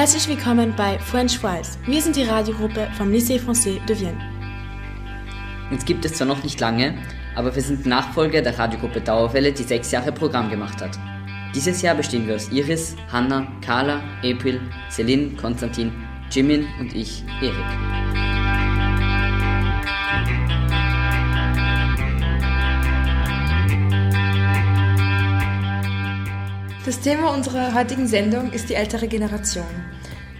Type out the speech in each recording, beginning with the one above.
Herzlich willkommen bei French Fries. Wir sind die Radiogruppe vom Lycée Français de Vienne. Uns gibt es zwar noch nicht lange, aber wir sind Nachfolger der Radiogruppe Dauerwelle, die sechs Jahre Programm gemacht hat. Dieses Jahr bestehen wir aus Iris, Hanna, Carla, April, Celine, Konstantin, Jimin und ich, Erik. Das Thema unserer heutigen Sendung ist die ältere Generation.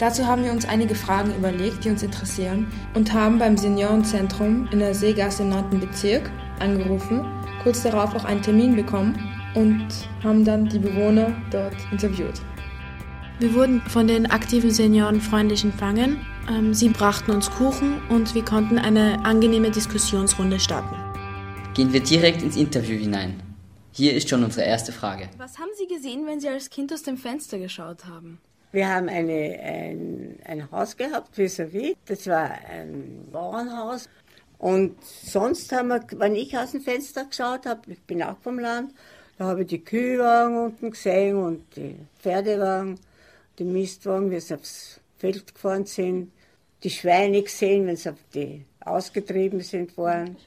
Dazu haben wir uns einige Fragen überlegt, die uns interessieren und haben beim Seniorenzentrum in der Seegasse im 9. Bezirk angerufen, kurz darauf auch einen Termin bekommen und haben dann die Bewohner dort interviewt. Wir wurden von den aktiven Senioren freundlich empfangen. Ähm, sie brachten uns Kuchen und wir konnten eine angenehme Diskussionsrunde starten. Gehen wir direkt ins Interview hinein. Hier ist schon unsere erste Frage. Was haben Sie gesehen, wenn Sie als Kind aus dem Fenster geschaut haben? Wir haben eine, ein, ein Haus gehabt, vis-à-vis. Das war ein Bauernhaus. Und sonst haben wir, wenn ich aus dem Fenster geschaut habe, ich bin auch vom Land, da habe ich die Kühlwagen unten gesehen und die Pferdewagen, die Mistwagen, wie sie aufs Feld gefahren sind, die Schweine gesehen, wenn sie auf die ausgetrieben sind worden.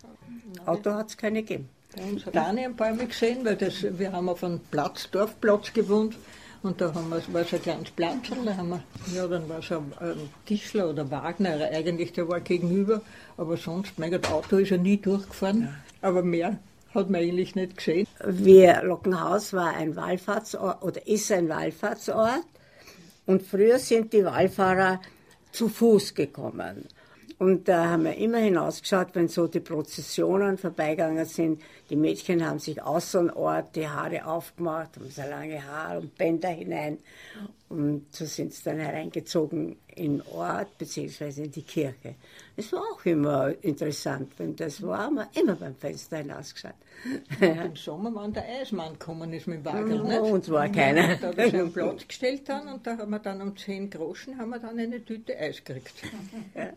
Auto hat es keine gegeben. Bei uns gesehen, weil das, wir haben auf einem Platz, Dorfplatz gewohnt. Und da haben wir, war so ein kleines Platz und da haben wir, ja, dann war so ein, ein Tischler oder Wagner, eigentlich, der war gegenüber, aber sonst, mein Gott, Auto ist ja nie durchgefahren, aber mehr hat man eigentlich nicht gesehen. Wir, Lockenhaus war ein Wallfahrtsort oder ist ein Wallfahrtsort. Und früher sind die Wallfahrer zu Fuß gekommen. Und da haben wir immer hinausgeschaut, wenn so die Prozessionen vorbeigegangen sind. Die Mädchen haben sich außer dem Ort die Haare aufgemacht, haben so lange Haare und Bänder hinein. Und so sind sie dann hereingezogen in den Ort beziehungsweise in die Kirche. Es war auch immer interessant, wenn das war, haben wir immer beim Fenster hinausgeschaut. Im Sommer, wenn der Eismann gekommen ist mit dem Wagen, nicht? Und war keiner. Da er einen Platz gestellt dann und da haben wir dann um 10 Groschen haben wir dann eine Tüte Eis gekriegt. Ja.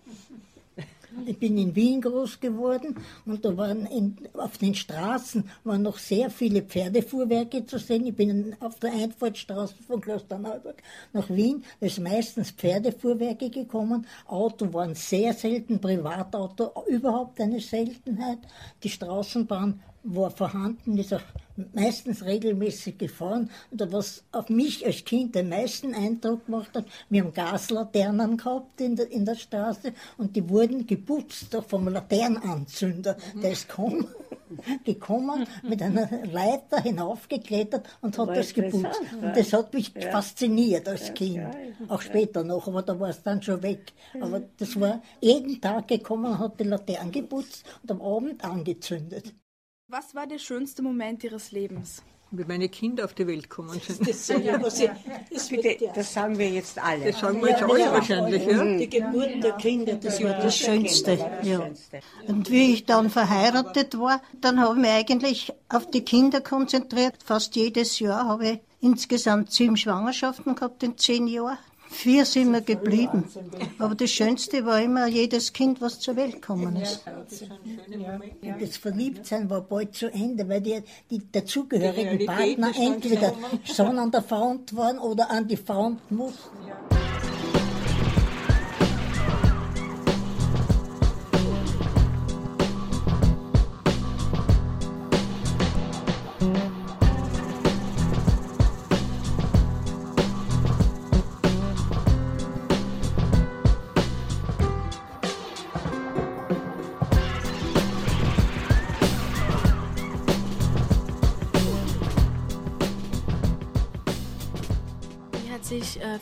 Ich bin in Wien groß geworden und da waren in, auf den Straßen waren noch sehr viele Pferdefuhrwerke zu sehen. Ich bin auf der Einfahrtstraße von Klosterneuburg nach Wien, da ist meistens Pferdefuhrwerke gekommen. Auto waren sehr selten, Privatauto überhaupt eine Seltenheit. Die Straßenbahn war vorhanden, ist auch meistens regelmäßig gefahren. Und was auf mich als Kind den meisten Eindruck gemacht hat, wir haben Gaslaternen gehabt in der, in der Straße und die wurden geputzt vom Laternenanzünder. Mhm. Der ist gekommen, gekommen, mit einer Leiter hinaufgeklettert und hat das geputzt. Und das hat mich ja. fasziniert als Kind. Auch später noch, aber da war es dann schon weg. Aber das war jeden Tag gekommen, hat die Laternen geputzt und am Abend angezündet. Was war der schönste Moment Ihres Lebens? Wie meine Kinder auf die Welt gekommen sind. Das, ja, ich, das, bitte, das sagen wir jetzt alle. Das sagen wir jetzt alle ja, wahrscheinlich. Ja. Die Geburt der Kinder, das war das Schönste. Ja. Und wie ich dann verheiratet war, dann habe ich mich eigentlich auf die Kinder konzentriert. Fast jedes Jahr habe ich insgesamt sieben Schwangerschaften gehabt in zehn Jahren. Vier sind wir geblieben. Aber das Schönste war immer jedes Kind, was zur Welt gekommen ist. Und das Verliebtsein war bald zu Ende, weil die, die dazugehörigen Partner entweder schon an der Front waren oder an die Front mussten.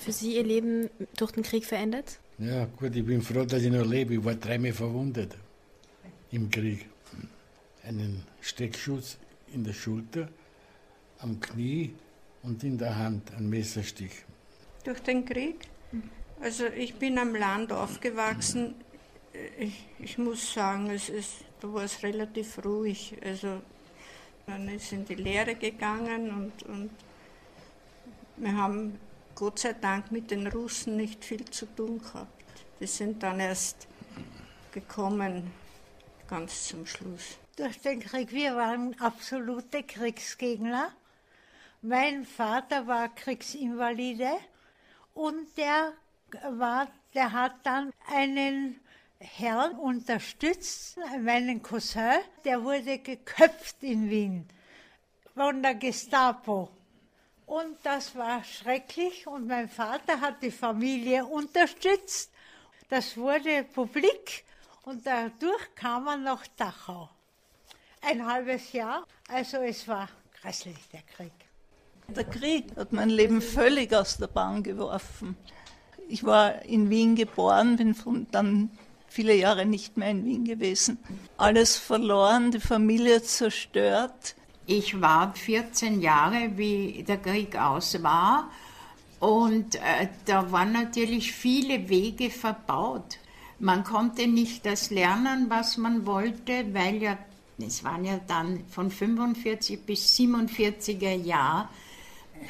Für Sie Ihr Leben durch den Krieg verändert? Ja, gut, ich bin froh, dass ich noch lebe. Ich war dreimal verwundet im Krieg. Einen Steckschuss in der Schulter, am Knie und in der Hand, ein Messerstich. Durch den Krieg? Also ich bin am Land aufgewachsen. Ich, ich muss sagen, es ist, da war es relativ ruhig. Also dann ist in die Lehre gegangen und, und wir haben Gott sei Dank mit den Russen nicht viel zu tun gehabt. Die sind dann erst gekommen, ganz zum Schluss. Durch den Krieg, wir waren absolute Kriegsgegner. Mein Vater war Kriegsinvalide und der war, der hat dann einen Herrn unterstützt, meinen Cousin, der wurde geköpft in Wien von der Gestapo. Und das war schrecklich und mein Vater hat die Familie unterstützt. Das wurde publik und dadurch kam er nach Dachau. Ein halbes Jahr, also es war grässlich, der Krieg. Der Krieg hat mein Leben völlig aus der Bahn geworfen. Ich war in Wien geboren, bin von dann viele Jahre nicht mehr in Wien gewesen. Alles verloren, die Familie zerstört. Ich war 14 Jahre, wie der Krieg aus war. Und äh, da waren natürlich viele Wege verbaut. Man konnte nicht das lernen, was man wollte, weil ja, es waren ja dann von 45 bis 47er Jahr,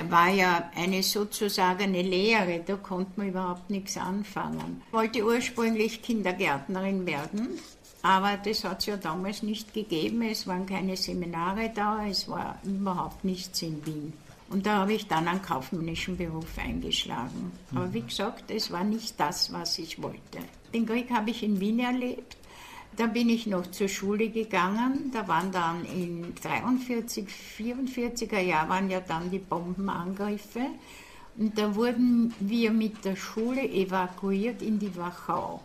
war ja eine sozusagen eine Lehre, da konnte man überhaupt nichts anfangen. Ich wollte ursprünglich Kindergärtnerin werden, aber das hat es ja damals nicht gegeben. Es waren keine Seminare da, es war überhaupt nichts in Wien. Und da habe ich dann einen kaufmännischen Beruf eingeschlagen. Aber wie gesagt, es war nicht das, was ich wollte. Den Krieg habe ich in Wien erlebt. Da bin ich noch zur Schule gegangen. Da waren dann in 43, 44er Jahren waren ja dann die Bombenangriffe. Und da wurden wir mit der Schule evakuiert in die Wachau.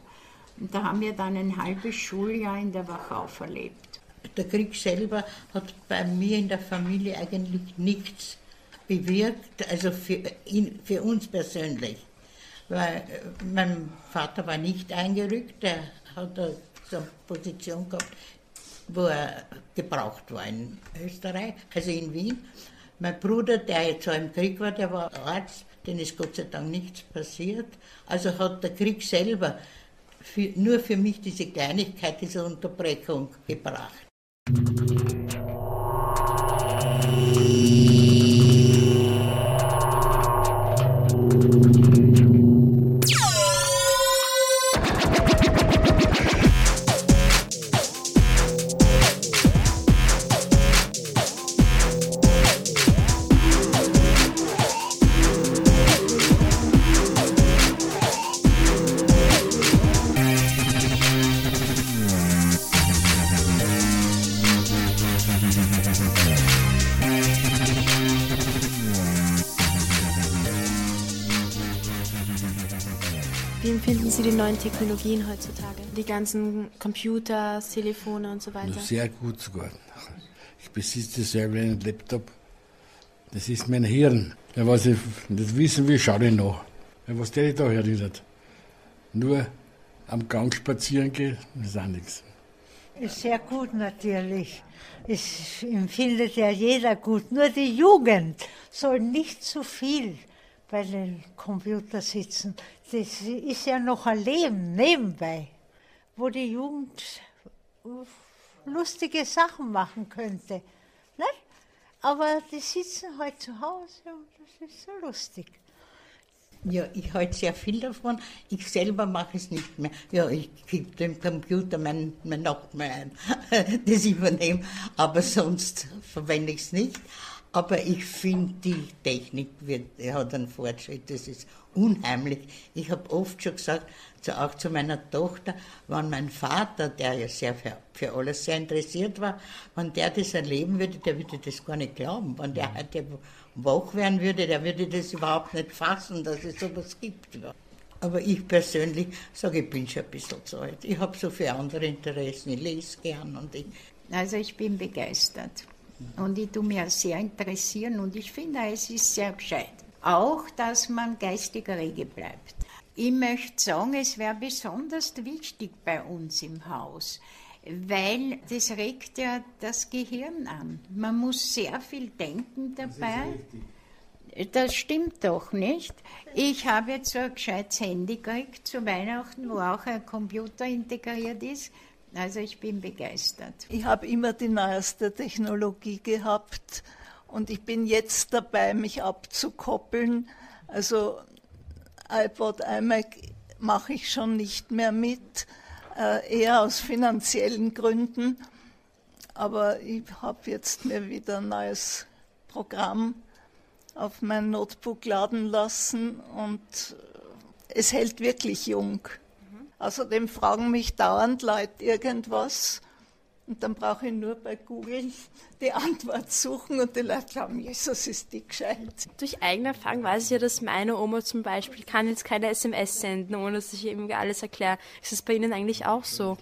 Und da haben wir dann ein halbes Schuljahr in der Wachau verlebt. Der Krieg selber hat bei mir in der Familie eigentlich nichts bewirkt, also für, ihn, für uns persönlich. Weil äh, mein Vater war nicht eingerückt, der hat eine Position gehabt, wo er gebraucht war in Österreich, also in Wien. Mein Bruder, der jetzt auch im Krieg war, der war Arzt, dem ist Gott sei Dank nichts passiert. Also hat der Krieg selber für, nur für mich diese Kleinigkeit, diese Unterbrechung gebracht. Technologien heutzutage? Die ganzen Computer, Telefone und so weiter? Sehr gut sogar. Ich besitze selber einen Laptop. Das ist mein Hirn. Ja, was ich nicht wissen will, schaue ich nach. Ja, was der da erinnert. Nur am Gang spazieren gehen, das ist auch nichts. Ist sehr gut natürlich. Es empfindet ja jeder gut. Nur die Jugend soll nicht zu viel bei den Computer sitzen. Das ist ja noch ein Leben nebenbei, wo die Jugend lustige Sachen machen könnte. Nicht? Aber die sitzen halt zu Hause und das ist so lustig. Ja, ich halte sehr viel davon. Ich selber mache es nicht mehr. Ja, ich gebe dem Computer mein, mein Nachbarn ein, das übernehme, aber sonst verwende ich es nicht. Aber ich finde, die Technik wird, hat einen Fortschritt, das ist unheimlich. Ich habe oft schon gesagt, auch zu meiner Tochter, wenn mein Vater, der ja sehr für, für, alles sehr interessiert war, wenn der das erleben würde, der würde das gar nicht glauben. Wenn der heute wach werden würde, der würde das überhaupt nicht fassen, dass es sowas gibt. Aber ich persönlich sage, ich bin schon ein bisschen zu alt. Ich habe so viele andere Interessen, ich lese gern und ich. Also ich bin begeistert. Und ich tue mich sehr interessieren und ich finde, es ist sehr gescheit. Auch, dass man geistig rege bleibt. Ich möchte sagen, es wäre besonders wichtig bei uns im Haus, weil das regt ja das Gehirn an. Man muss sehr viel denken dabei. Das, das stimmt doch nicht. Ich habe jetzt so ein gescheites Handy gekriegt zu Weihnachten, wo auch ein Computer integriert ist. Also ich bin begeistert. Ich habe immer die neueste Technologie gehabt und ich bin jetzt dabei, mich abzukoppeln. Also iPod, iMac mache ich schon nicht mehr mit, äh, eher aus finanziellen Gründen. Aber ich habe jetzt mir wieder ein neues Programm auf mein Notebook laden lassen und es hält wirklich jung. Außerdem fragen mich dauernd Leute irgendwas und dann brauche ich nur bei Google die Antwort suchen und die Leute glauben, Jesus ist die gescheit. Durch eigene Erfahrung weiß ich ja, dass meine Oma zum Beispiel kann jetzt keine SMS senden, ohne dass ich irgendwie alles erkläre. Ist das bei Ihnen eigentlich auch so?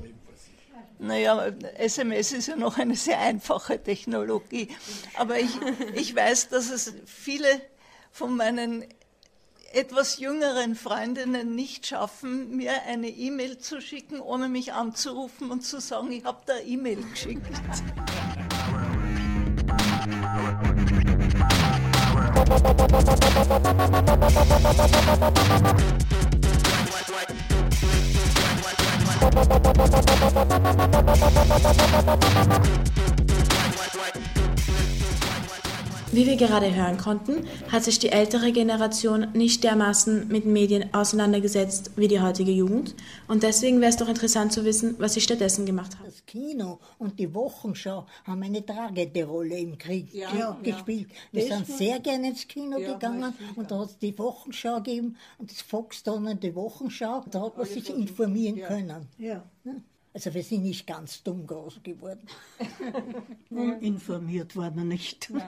Naja, SMS ist ja noch eine sehr einfache Technologie. Aber ich, ich weiß, dass es viele von meinen etwas jüngeren Freundinnen nicht schaffen, mir eine E-Mail zu schicken, ohne mich anzurufen und zu sagen, ich habe da E-Mail geschickt. Wie wir gerade hören konnten, hat sich die ältere Generation nicht dermaßen mit Medien auseinandergesetzt wie die heutige Jugend. Und deswegen wäre es doch interessant zu wissen, was sie stattdessen gemacht haben. Das Kino und die Wochenschau haben eine tragende Rolle im Krieg Ja, ja. gespielt. Wir Das sind sehr gerne ins Kino Ja, gegangen und da hat es die Wochenschau gegeben und das Foxton und die Wochenschau. Da hat man sich informieren können. Ja. Also wir sind nicht ganz dumm groß geworden. Informiert war man nicht.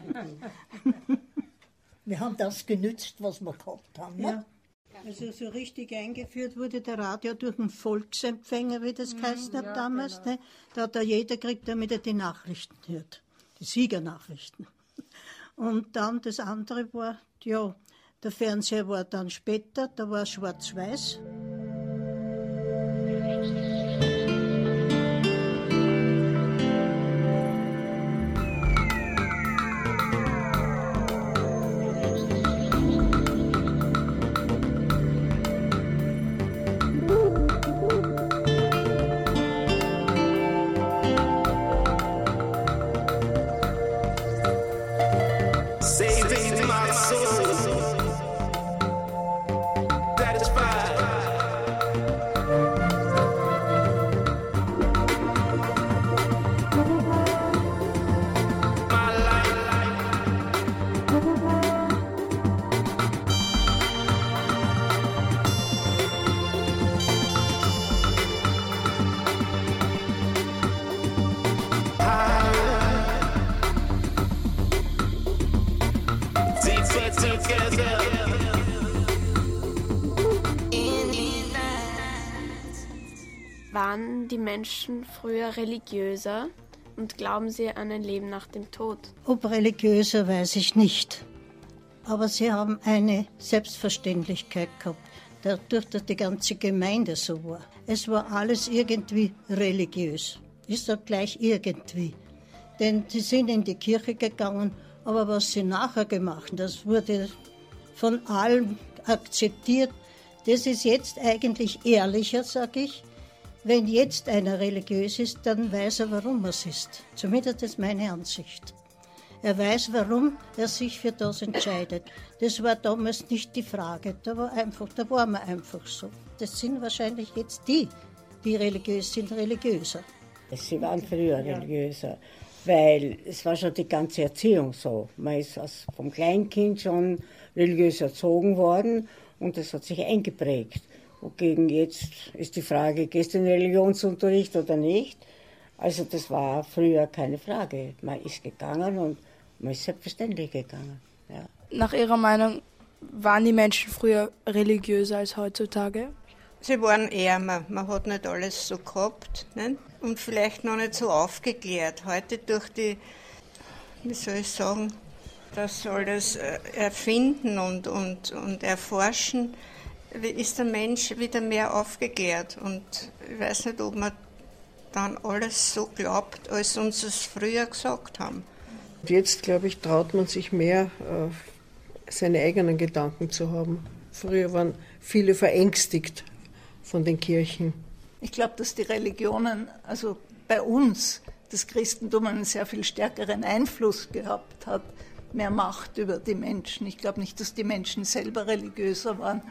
Wir haben das genützt, was wir gehabt haben. Ne? Ja. Also so richtig eingeführt wurde der Radio durch einen Volksempfänger, wie das geheißen hat damals. Ne? Da hat da jeder gekriegt, damit er die Nachrichten hört, die Siegernachrichten. Und dann das andere war, ja, der Fernseher war dann später, da war schwarz-weiß. Menschen früher religiöser und glauben sie an ein Leben nach dem Tod? Ob religiöser weiß ich nicht. Aber sie haben eine Selbstverständlichkeit gehabt, dadurch, dass die ganze Gemeinde so war. Es war alles irgendwie religiös. Ist doch gleich irgendwie. Denn sie sind in die Kirche gegangen, aber was sie nachher gemacht haben, das wurde von allen akzeptiert. Das ist jetzt eigentlich ehrlicher, sage ich. Wenn jetzt einer religiös ist, dann weiß er, warum er es ist. Zumindest ist meine Ansicht. Er weiß, warum er sich für das entscheidet. Das war damals nicht die Frage. Da war einfach, da war man einfach so. Das sind wahrscheinlich jetzt die, die religiös sind, religiöser. Sie waren früher religiöser, weil es war schon die ganze Erziehung so. Man ist vom Kleinkind schon religiös erzogen worden und das hat sich eingeprägt. Wogegen jetzt ist die Frage, gehst du in den Religionsunterricht oder nicht? Also das war früher keine Frage. Man ist gegangen und man ist selbstverständlich gegangen. Ja. Nach Ihrer Meinung waren die Menschen früher religiöser als heutzutage? Sie waren ärmer, man hat nicht alles so gehabt nicht? und vielleicht noch nicht so aufgeklärt. Heute durch die, wie soll ich sagen, das alles äh, erfinden und, und, und erforschen, ist der Mensch wieder mehr aufgeklärt. Und ich weiß nicht, ob man dann alles so glaubt, als uns es früher gesagt haben. Jetzt, glaube ich, traut man sich mehr, äh, seine eigenen Gedanken zu haben. Früher waren viele verängstigt von den Kirchen. Ich glaube, dass die Religionen, also bei uns, das Christentum einen sehr viel stärkeren Einfluss gehabt hat, mehr Macht über die Menschen. Ich glaube nicht, dass die Menschen selber religiöser waren.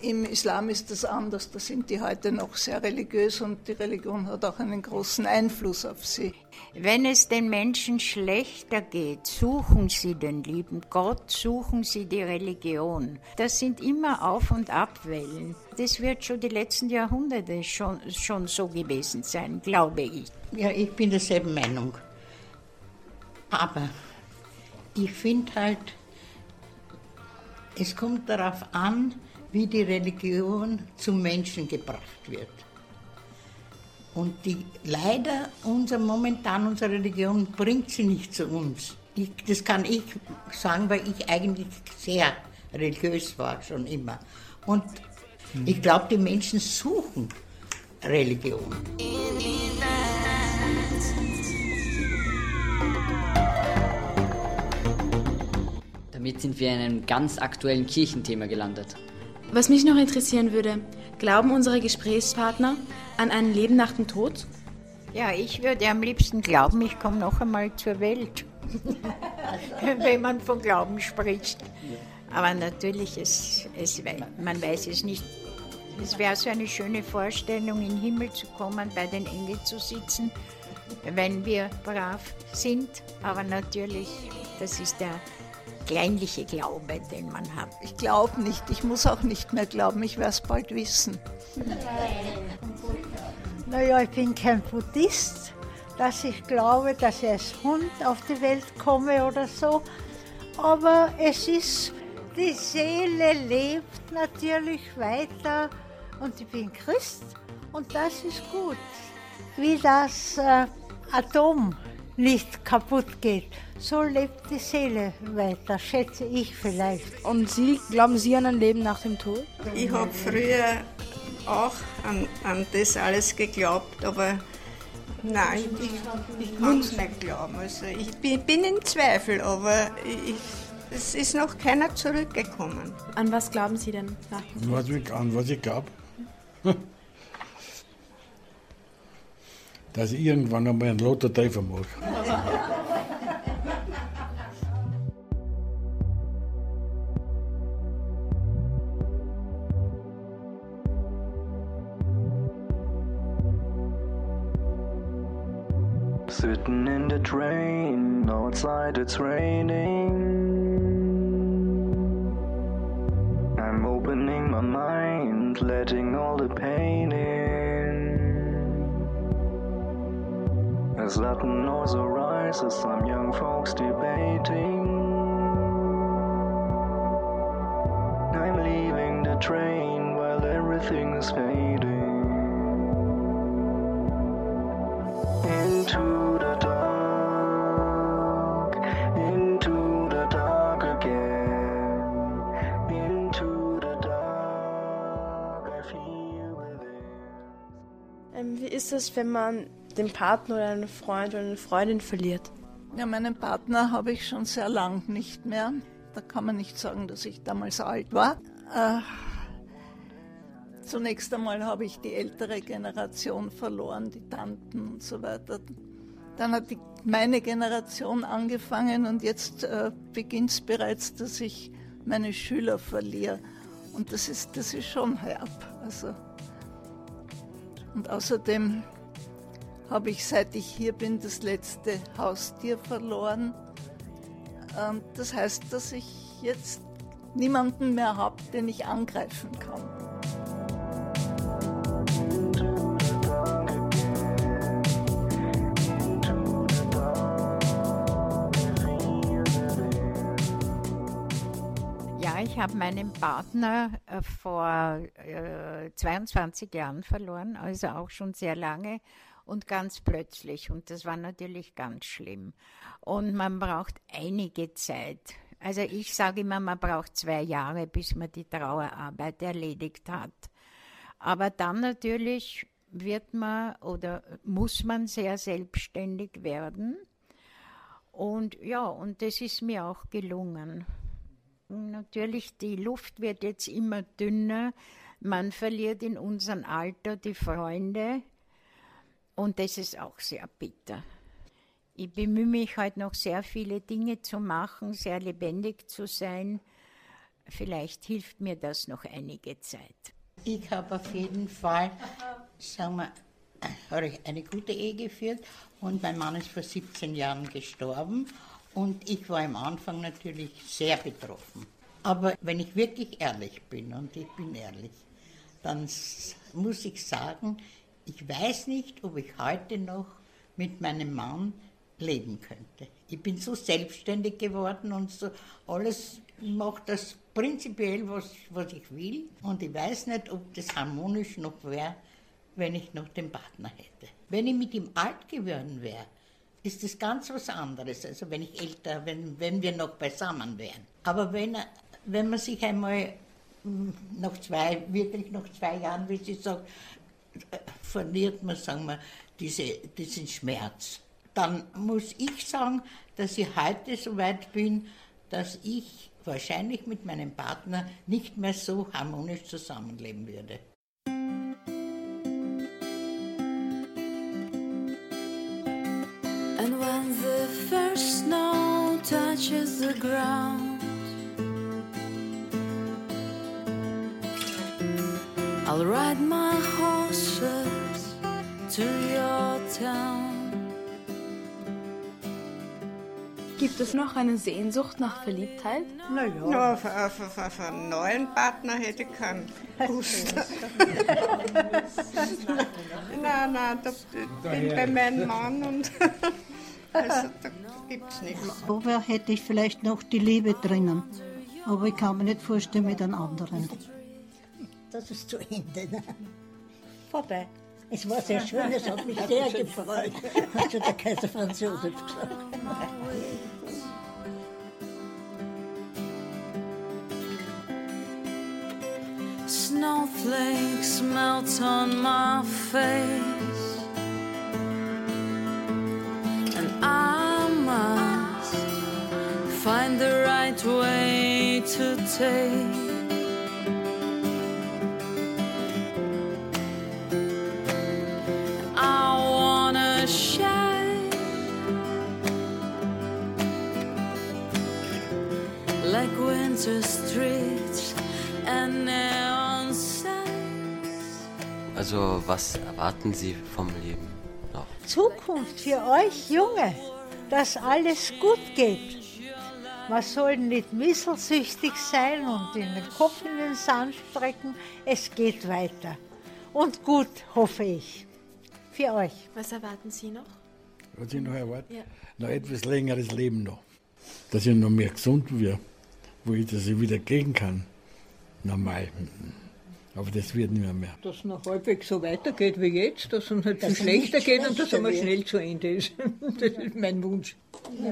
Im Islam ist das anders, da sind die heute noch sehr religiös und die Religion hat auch einen großen Einfluss auf sie. Wenn es den Menschen schlechter geht, suchen sie den lieben Gott, suchen sie die Religion. Das sind immer Auf- und Abwellen. Das wird schon die letzten Jahrhunderte schon, schon so gewesen sein, glaube ich. Ja, ich bin derselben Meinung. Aber ich finde halt, es kommt darauf an, wie die Religion zum Menschen gebracht wird. Und die, leider, unser, momentan unsere Religion bringt sie nicht zu uns. Ich, das kann ich sagen, weil ich eigentlich sehr religiös war, schon immer. Und ich glaube, die Menschen suchen Religion. Damit sind wir in einem ganz aktuellen Kirchenthema gelandet. Was mich noch interessieren würde, glauben unsere Gesprächspartner an ein Leben nach dem Tod? Ja, ich würde am liebsten glauben, ich komme noch einmal zur Welt, wenn man von Glauben spricht. Aber natürlich, es, es, man weiß es nicht. Es wäre so eine schöne Vorstellung, in den Himmel zu kommen, bei den Engeln zu sitzen, wenn wir brav sind. Aber natürlich, das ist der kleinliche Glaube, den man hat. Ich glaube nicht, ich muss auch nicht mehr glauben, ich werde es bald wissen. Naja, ich bin kein Buddhist, dass ich glaube, dass ich als Hund auf die Welt komme oder so. Aber es ist, die Seele lebt natürlich weiter und ich bin Christ und das ist gut. Wie das äh, Atom nicht kaputt geht, so lebt die Seele weiter, schätze ich vielleicht. Und Sie, glauben Sie an ein Leben nach dem Tod? Ich habe früher auch an, an das alles geglaubt, aber nein, ich, ich kann es nicht glauben. Also ich bin, bin in Zweifel, aber ich, es ist noch keiner zurückgekommen. An was glauben Sie denn nach dem Tod? Was ich, an was ich glaube? Dass ich irgendwann einmal einen Lothar Treffer mache. outside it's raining. I'm opening my mind, letting all the pain in. As Latin noise arises, some young folks debating. I'm leaving the train while everything is fading. Into ist es, wenn man den Partner oder einen Freund oder eine Freundin verliert? Ja, meinen Partner habe ich schon sehr lang nicht mehr. Da kann man nicht sagen, dass ich damals alt war. Äh, zunächst einmal habe ich die ältere Generation verloren, die Tanten und so weiter. Dann hat die, meine Generation angefangen und jetzt äh, beginnt es bereits, dass ich meine Schüler verliere. Und das ist, das ist schon herb. Also. Und außerdem habe ich, seit ich hier bin, das letzte Haustier verloren. Und das heißt, dass ich jetzt niemanden mehr habe, den ich angreifen kann. Ich habe meinen Partner äh, vor äh, 22 Jahren verloren, also auch schon sehr lange und ganz plötzlich. Und das war natürlich ganz schlimm. Und man braucht einige Zeit. Also ich sage immer, man braucht zwei Jahre, bis man die Trauerarbeit erledigt hat. Aber dann natürlich wird man oder muss man sehr selbstständig werden. Und ja, und das ist mir auch gelungen. Natürlich, die Luft wird jetzt immer dünner. Man verliert in unserem Alter die Freunde. Und das ist auch sehr bitter. Ich bemühe mich halt noch sehr viele Dinge zu machen, sehr lebendig zu sein. Vielleicht hilft mir das noch einige Zeit. Ich habe auf jeden Fall, sagen wir, eine gute Ehe geführt und mein Mann ist vor 17 Jahren gestorben und ich war am Anfang natürlich sehr betroffen. Aber wenn ich wirklich ehrlich bin, und ich bin ehrlich, dann muss ich sagen, ich weiß nicht, ob ich heute noch mit meinem Mann leben könnte. Ich bin so selbstständig geworden und so alles mache das prinzipiell, was, was ich will. Und ich weiß nicht, ob das harmonisch noch wäre, wenn ich noch den Partner hätte. Wenn ich mit ihm alt geworden wäre, ist das ganz was anderes. Also wenn ich älter, wenn, wenn wir noch beisammen wären. Aber wenn, wenn man sich einmal mm, nach zwei, wirklich nach zwei Jahren, wie sie sagt, äh, verliert man, sagen wir, diese, diesen Schmerz. Dann muss ich sagen, dass ich heute so weit bin, dass ich wahrscheinlich mit meinem Partner nicht mehr so harmonisch zusammenleben würde. The ground, I'll ride my horses to your town. Gibt es noch eine Sehnsucht nach Verliebtheit? Naja. No, auf, auf, auf, auf einen neuen Partner hätte ich keinen Lust. nein, nein, da bin bei meinem Mann und also da gibt's nichts. Aber hätte ich vielleicht noch die Liebe drinnen. Aber ich kann mir nicht vorstellen mit einem anderen. Das ist zu Ende. Ne? Vorbei. Es war sehr schön, es hat mich sehr gefreut, hat schon der Kaiser Franz Josef gesagt. Snowflakes melt on my face, neon signs. Also, was erwarten Sie vom Leben noch? Zukunft für euch Junge, dass alles gut geht. Man soll nicht misselsüchtig sein und in den Kopf in den Sand strecken. Es geht weiter. Und gut, hoffe ich. Für euch. Was erwarten Sie noch? Was ich noch erwarte? Ja. Noch etwas längeres Leben noch. Dass ich noch mehr gesund werde, wo ich das wieder gehen kann. Normal. Aber das wird nicht mehr. mehr. Dass es noch halbwegs so weitergeht wie jetzt, dass es halt Dass viel es nicht schlechter geht und dass es einmal wird. schnell zu Ende ist. Das ist mein Wunsch.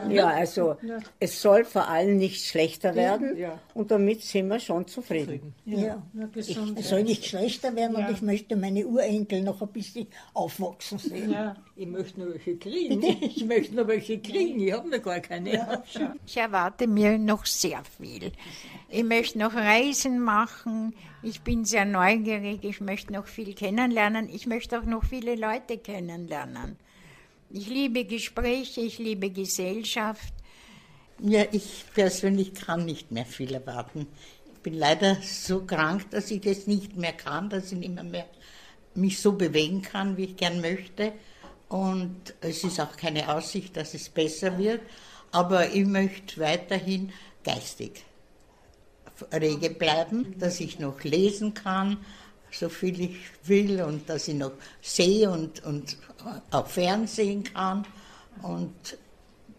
Ja, also es soll vor allem nicht schlechter werden Ja. und damit sind wir schon zufrieden. Ja, es soll nicht schlechter werden und ich möchte meine Urenkel noch ein bisschen aufwachsen sehen. Ja, ich möchte noch welche kriegen. Ich möchte noch welche kriegen. Ich habe noch gar keine. Ich erwarte mir noch sehr viel. Ich möchte noch Reisen machen. Ich bin sehr neugierig. Ich möchte noch viel kennenlernen. Ich möchte auch noch viele Leute kennenlernen. Ich liebe Gespräche, ich liebe Gesellschaft. Ja, ich persönlich kann nicht mehr viel erwarten. Ich bin leider so krank, dass ich das nicht mehr kann, dass ich nicht mehr, mehr mich so bewegen kann, wie ich gern möchte. Und es ist auch keine Aussicht, dass es besser wird. Aber ich möchte weiterhin geistig rege bleiben, dass ich noch lesen kann, so viel ich will und dass ich noch sehe und, und auch Fernsehen kann und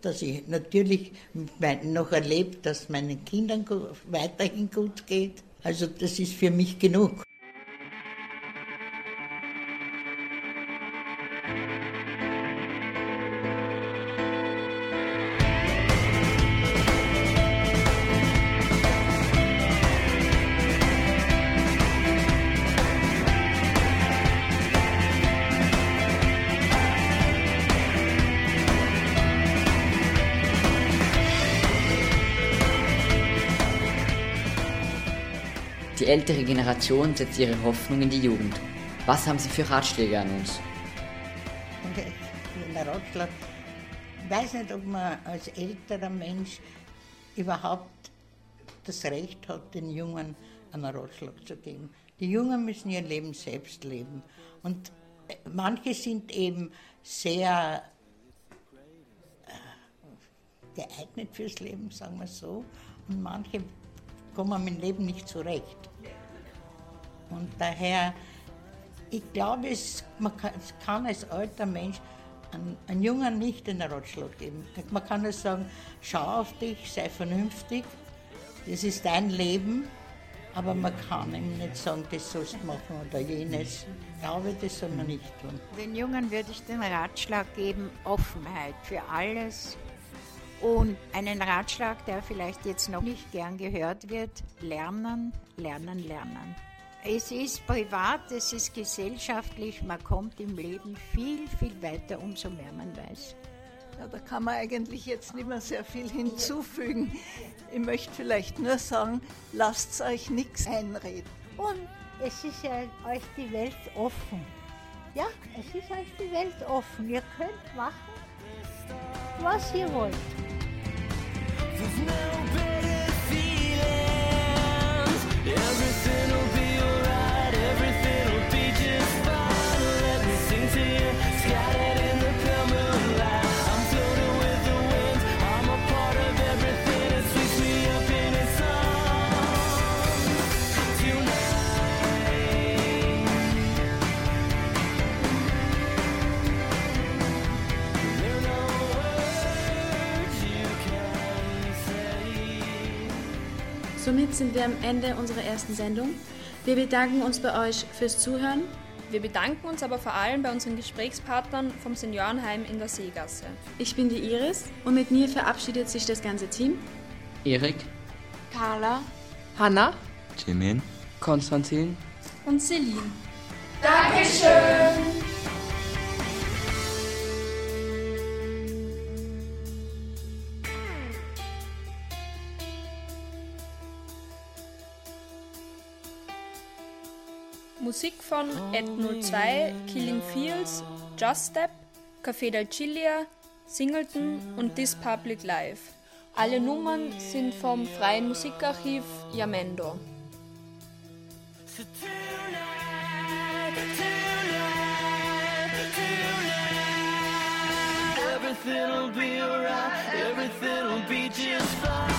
dass ich natürlich noch erlebe, dass meinen Kindern weiterhin gut geht. Also das ist für mich genug. Die ältere Generation setzt ihre Hoffnung in die Jugend. Was haben Sie für Ratschläge an uns? Und ein Ratschlag. Ich weiß nicht, ob man als älterer Mensch überhaupt das Recht hat, den Jungen einen Ratschlag zu geben. Die Jungen müssen ihr Leben selbst leben. Und äh, manche sind eben sehr äh, geeignet fürs Leben, sagen wir so, und manche kommen mit dem Leben nicht zurecht. Und daher, ich glaube, es, man kann, es kann als alter Mensch einem, einem Jungen nicht den Ratschlag geben. Man kann nur sagen, schau auf dich, sei vernünftig, das ist dein Leben, aber man kann ihm nicht sagen, das sollst du machen oder jenes. Ich glaube, das soll man nicht tun. Den Jungen würde ich den Ratschlag geben, Offenheit für alles und einen Ratschlag, der vielleicht jetzt noch nicht gern gehört wird, lernen, lernen, lernen. Es ist privat, es ist gesellschaftlich, man kommt im Leben viel, viel weiter, umso mehr man weiß. Ja, da kann man eigentlich jetzt nicht mehr sehr viel hinzufügen. Ich möchte vielleicht nur sagen, lasst euch nichts einreden. Und es ist ja euch die Welt offen. Ja, es ist euch die Welt offen. Ihr könnt machen, was ihr wollt. Somit sind wir am Ende unserer ersten Sendung. Wir bedanken uns bei euch fürs Zuhören. Wir bedanken uns aber vor allem bei unseren Gesprächspartnern vom Seniorenheim in der Seegasse. Ich bin die Iris und mit mir verabschiedet sich das ganze Team. Erik, Carla Hanna Jimin, Konstantin und Celine. Dankeschön. Musik von oh, Ethno 2, Killing Fields, Just Step, Café del Chilia, Singleton und This Public Life. Alle Nummern sind vom Freien Musikarchiv Yamendo. Everything'll be alright, everything'll be just fine.